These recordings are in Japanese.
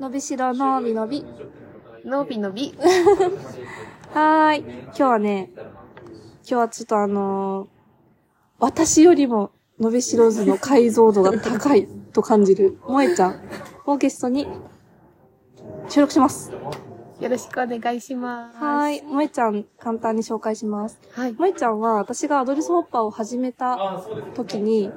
のびしろのびのび。のびのび。はーい。今日はね、今日はちょっとあのー私よりも、のびしろずの解像度が高いと感じる、萌えちゃんをゲストに収録します。よろしくお願いします。はーい。萌えちゃん、簡単に紹介します。はい。萌えちゃんは、私がアドレスホッパーを始めた時に、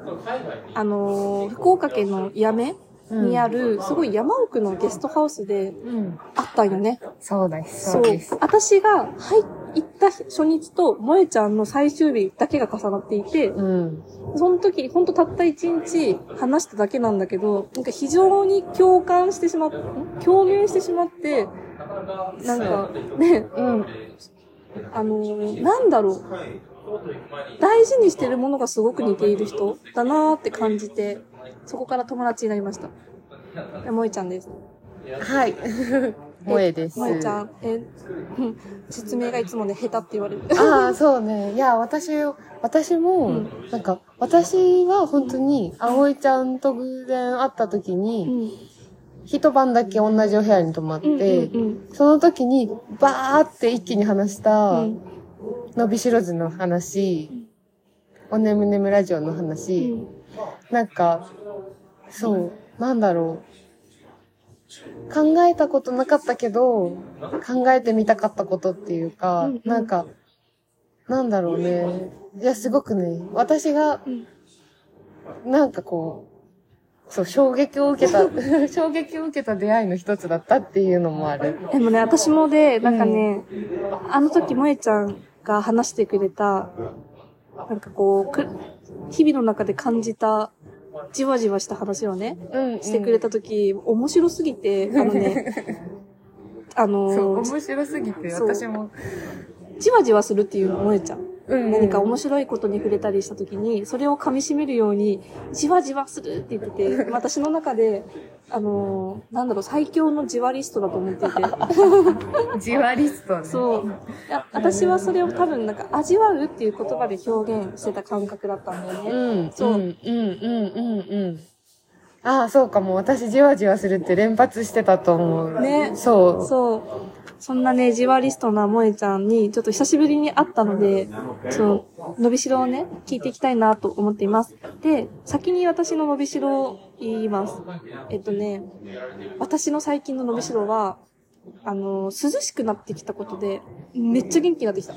あのー福岡県の八女にある、すごい山奥のゲストハウスでうん。あったんよね。そうです。そうです。私が入行った初日と、萌えちゃんの最終日だけが重なっていて、うん。その時、ほんとたった一日話しただけなんだけど、なんか非常に共感してしまっ、ん共鳴してしまって、なんか、ね、うん。あのーなんだろう。大事にしてるものがすごく似ている人だなーって感じて、そこから友達になりました。で萌えちゃんです。はい。萌えです。萌えちゃん、え、う ん説明がいつもね、下手って言われる。ああ、そうね。いや、私、私も、うんなんか、私は本当に、葵ちゃんと偶然会った時うに、ん。一晩だけ同じお部屋に泊まって、うんうんその時に、バーって一気に話しうた、ん。伸びしろずの話、おねむねむラジオのう話、ん。なんか、そう、なんだろう。考えたことなかったけど、考えてみたかったことっていうか、うんうんなんか、なんだろうね。いや、すごくね、私がうん、なんかこう、そう、衝撃を受けた、衝撃を受けた出会いの一つだったっていうのもある。でもね、私もで、なんかね、あの時萌えちゃんが話してくれた、なんかこう、く日々の中で感じた、じわじわした話をね、うん、してくれた時、面白すぎて、あのね、あそう、のー、面白すぎて、そう私も。じわじわするっていうの、萌えちゃん。うん何か面白いことに触れたりした時に、それを噛み締めるように、じわじわするって言ってて、私の中で、あのー、なんだろう、最強のじわリストだと思っていて。じわリストね。そう。いや私はそれを多分なんか味わうっていう言葉で表現してた感覚だったんだよね。うん。そううん、うん、うん、うん、うん。ああ、そうかも。私、じわじわするって連発してたと思う。ねそう。そう。そんなね、じわリストな萌えちゃんに、ちょっと久しぶりに会ったので、そう、伸びしろをね、聞いていきたいなと思っています。で、先に私の伸びしろを言います。えっとね、私の最近の伸びしろは、あの、涼しくなってきたことで、めっちゃ元気になってきた。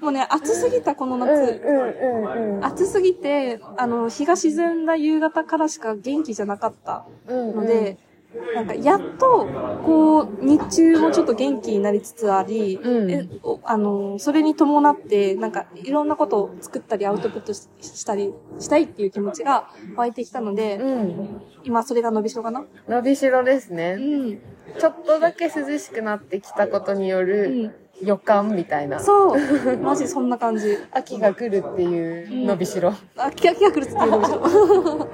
もうね、暑すぎたこの夏。うん、うん、うん、うん。暑すぎて、あの、日が沈んだ夕方からしか元気じゃなかったうんので、なんか、やっと、こう、日中もちょっと元気になりつつあり、うんえおあの、それに伴って、なんか、いろんなことを作ったり、アウトプットししたり、したいっていう気持ちが湧いてきたので、うん。今それが伸びしろかな？伸びしろですうね。ん。ちょっとだけ涼しくなってきたことにようるん。予感みたいな。そう。マジそんな感じ。秋が来るっていう伸びしろ。あ、キラキラくるっていう伸びしろ。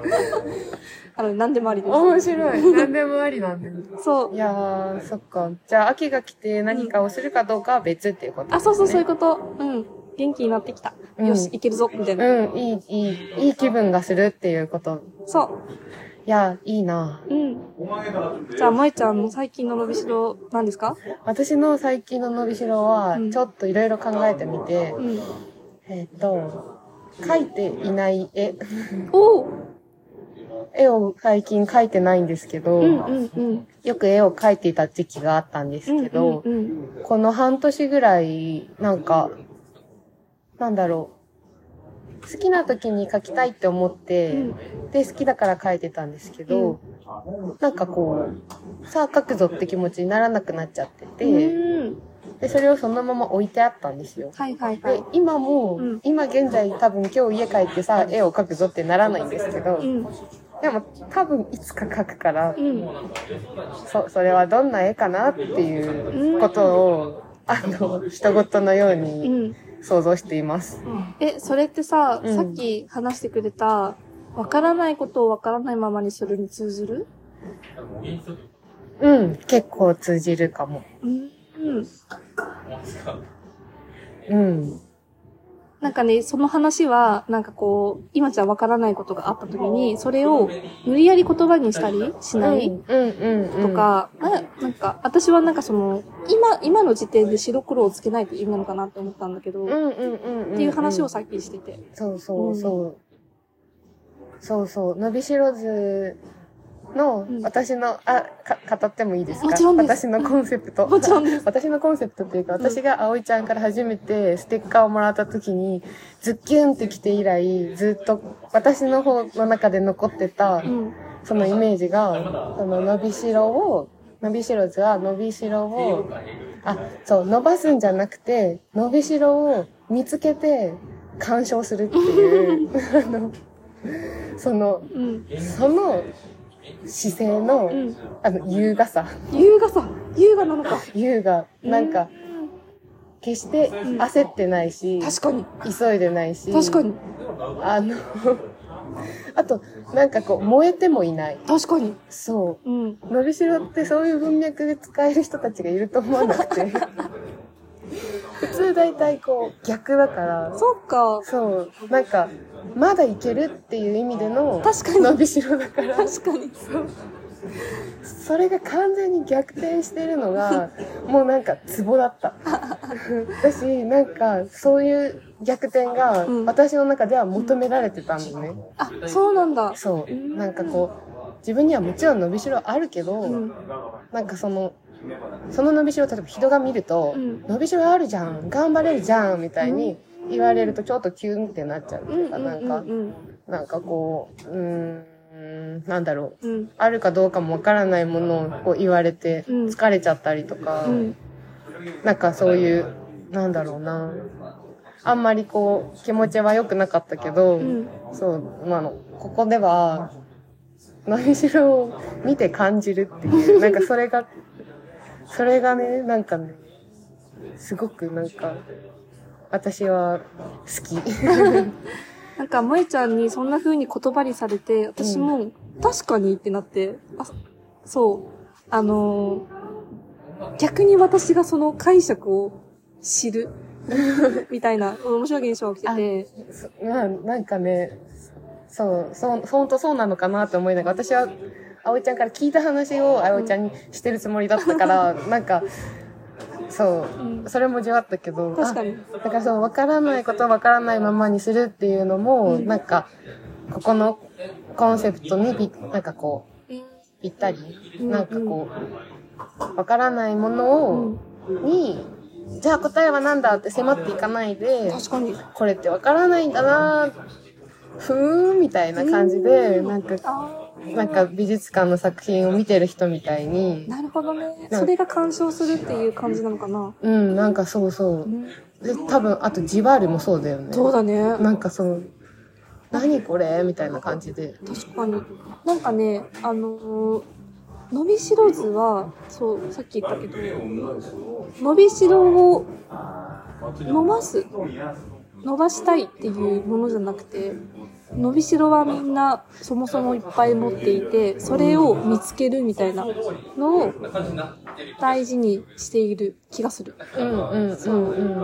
あの、何でもありです。面白い。何でもありなんだよ。そうい。やー、そっか。じゃあ、秋が来て何かをするかどうかは別っていうことですね。あ、そうそう、そういうこと。うん。元気になってきた。うんよし、いけるぞ、みたいな。うん、いい、いい、いい気分がするっていうこと。そいや、いいなう。うん。じゃあ、萌えちゃんの最近の伸びしろ、何ですか？私の最近の伸びしろはうん、ちょっといろいろ考えてみて、うん。えっ、と、描いていない絵。おう絵を最近描いてないんですけど、うんうんうん。よく絵を描いていた時期があったんですけど、うんうんこの半年ぐらい、なんか、なんだろう。好きな時に描きたいって思って、で、好きだから描いてたんですけど、なんかこう、さあ描くぞって気持ちにならなくなっちゃってて。で、それをそのまま置いてあったんですよ。はいはいはいで。、今も、うん今現在多分今日家帰ってさ、絵を描くぞってならないんですけど、うん。でも多分いつか描くから、うん。そ、それはどんな絵かなっていうことを、あの、人事のよううにん。想像しています。え、それってさ、うんさっき話してくれた、わからないことをわからないままにするに通ずる？うん、結構通じるかも。うん。うん。うん。なんかね、その話は、なんかこう、今じゃわからないことがあった時に、それを無理やり言葉にしたりしないうんうんうん。とか、ななんか、私はなんかその、今、今の時点で白黒をつけないと意味なのかなって思ったんだけど、っうんうんうんうん。ていう話をさっきしてて。そうそうそう。そうそう。伸びしろずのうん、私の、あ、か、語ってもいいですか？もちろん私のコンセプト。もちろんです。私のコンセプトっていうか、私が葵ちゃんから初めてステッカーをもらった時に、ズッキュンって来て以来、ずっと私の方の中で残ってたう、ん。そのイメージが、その伸びしろを、伸びしろ図は伸びしろを、あ、そう、伸ばすんじゃなくて、伸びしろを見つけて鑑賞するっていう、あの、その、うん。その姿勢の、うん。あの、優雅さ。優雅さ。優雅なのか。優雅。なんか、決して焦ってないし、確かに。急いでないし、確かに。あの、あと、なんかこう、燃えてもいない。確かに。そう。うん。伸びしろってそういう文脈で使える人たちがいると思わなくて。普通大体こう逆だから、そっか。そう、なんか、まだいけるっていう意味での確かに伸びしろだから、確かに。それが完全に逆転してるのが、もうなんかツボだった。だし、なんかそういう逆転がうん私の中では求められてたのね。あ、そうなんだ。そう。なんかこう、自分にはもちろん伸びしろあるけど、うん。なんかその、その伸びしろ、例えば人が見ると、うん伸びしろあるじゃん、頑張れるじゃん、みたいに言われるとちょっとキュンってなっちゃうってうん。いうか、なんか、うん。なんかこう、うーん、なんだろう。うん。あるかどうかもわからないものをこう言われてうん疲れちゃったりとか、うん。なんかそういう、なんだろうな。あんまりこう気持ちは良くなかったけど、うん。そう、まああの、ここでは、伸びしろを見て感じるっていう、なんかそれが、それがね、なんかね、すごくなんか、私は好き。なんか、萌ちゃんにそんな風に言葉にされて、私も、確かにってなって、あ、そう。あのー逆に私がその解釈を知る。みたいな、面白い現象が起きてて。そまあ、なんかね、そう、そう、ほんとそうなのかなって思いながら、私は、葵ちゃんから聞いた話を葵ちゃんにしてるつもりだったから、なんか、そう、うん。それもじわったけど、確かに。あだからその分からないことを分からないままにするっていうのも、うん。なんか、ここのコンセプトにぴ、なんかこう、ぴったり、うん。なんかこう、分からないものを、に、じゃあ答えは何だって迫っていかないで、確かに。これってわからないんだなふーんみたいな感じで、なんか、あなんか美術館の作品を見てる人みたいにー、なるほどね。うんそれが干渉するっていう感じなのかな。うん、なんかそうそう。で、多分、あとジバールもそうだよね。そうだね。なんかそう、何これみたいな感じで。確かに。なんかね、あのー伸びしろ図は、そう、さっき言ったけど、伸びしろを伸ばす、伸ばしたいっていうものじゃなくて、伸びしろはみんなそもそもいっぱい持っていて、それを見つけるみたいなのを大事にしている気がする。うんうんうんうん。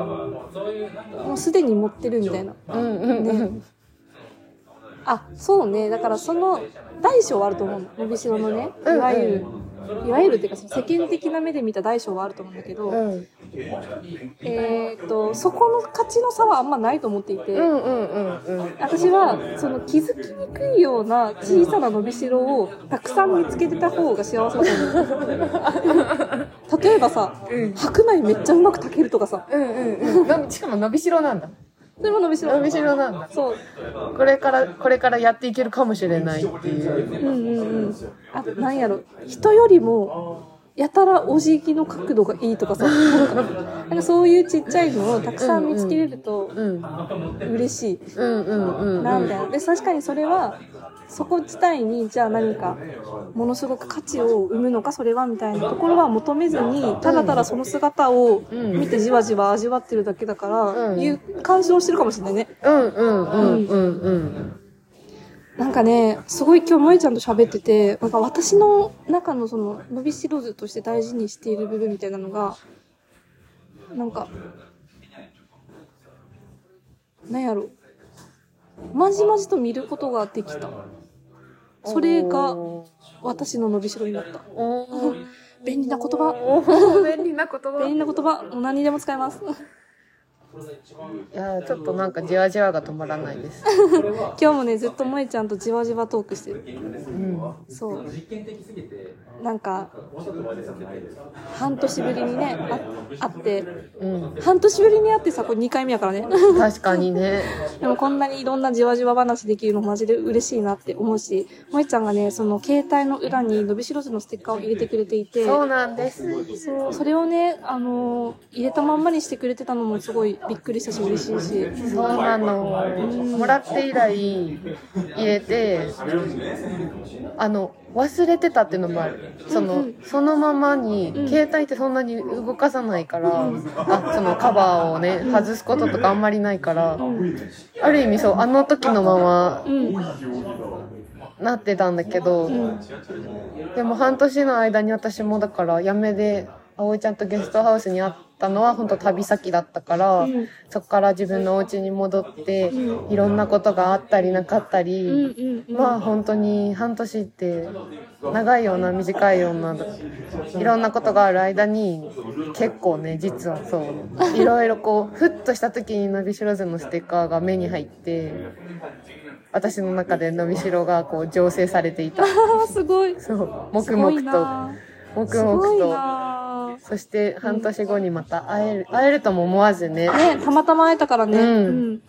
もうすでに持ってるみたいな。うんうんうん。あ、そうね。だからその大小はあると思うの。伸びしろのね。いわゆる、いわゆるっていうかその世間的な目で見た大小はあると思うんだけど、うんえーっと、そこの価値の差はあんまないと思っていて、うんうんうんうん。私はその気づきにくいような小さな伸びしろをたくさん見つけてた方が幸せだと思う。例えばさ、うん白米めっちゃうまく炊けるとかさ、うんうんうん。のしかも伸びしろなんだ。それも伸びしろ。伸びしろなんだ。そう。これから、これからやっていけるかもしれないっていう。うんうんうん。あ、なんやろ。人よりも、やたらお辞儀の角度がいいとかさ、なんかそういうちっちゃいのをたくさん見つけれるとうん。嬉しい。うんうんうん。なんだよ。で、確かにそれは、そこ自体に、じゃあ何か、ものすごく価値を生むのか、それは、みたいなところは求めずに、ただただその姿を見てじわじわ味わってるだけだから、うんいう干渉してるかもしれないね。うんうんうんうんうん。なんかね、すごい今日萌ちゃんと喋ってて、なんか私の中のその伸びしろ図として大事にしている部分みたいなのが、なんか、なんやろ。まじまじと見ることができた。それが私の伸びしろになった。便利な言葉。便利な言葉。便利な言葉。もう何にでも使えます。いやーちょっとなんかじわじわが止まらないです。今日もね、ずっと萌えちゃんとじわじわトークしてる。うん。そう。なんか、半年ぶりにね、あ会って、うん。半年ぶりに会ってさ、これ2回目やからね。確かにね。でもこんなにいろんなじわじわ話できるのマジで嬉しいなって思うし、萌ちゃんがね、その携帯の裏に伸びしろ図のステッカーを入れてくれていて、そうなんです。そう、それをね、あのー入れたまんまにしてくれてたのもすごいびっくりしたし嬉しいし。そうなの。もらって以来入れて、あの、忘れてたっていうのもある。その、そのままに、携帯ってそんなに動かさないから、あ、そのカバーをね、外すこととかあんまりないから、ある意味そう、あの時のままうん。なってたんだけど、うん。でも半年の間に私もだから辞めで葵ちゃんとゲストハウスに会ったのは本当旅先だったから、うんそこから自分のお家に戻って、ういろんなことがあったりなかったり、うんうんうん。まあ本当に半年って長いような短いようないろんなことがある間に結構ね実はそういろいろこうふっとした時に伸びしろ図のステッカーが目に入って私の中で伸びしろがこう醸成されていた。すごい。そう、黙々と、な黙々と。なそして半年後にまた会える、会えるとも思わずね。ね、たまたま会えたからね。うんん。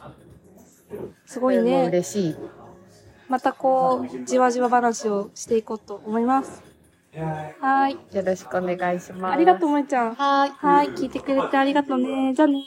すごいね。嬉しい。またこう、じわじわ話をしていこうと思います。はーい。よろしくお願いします。ありがとう、萌ちゃん。はい。はい。聞いてくれてありがとうね。じゃあね。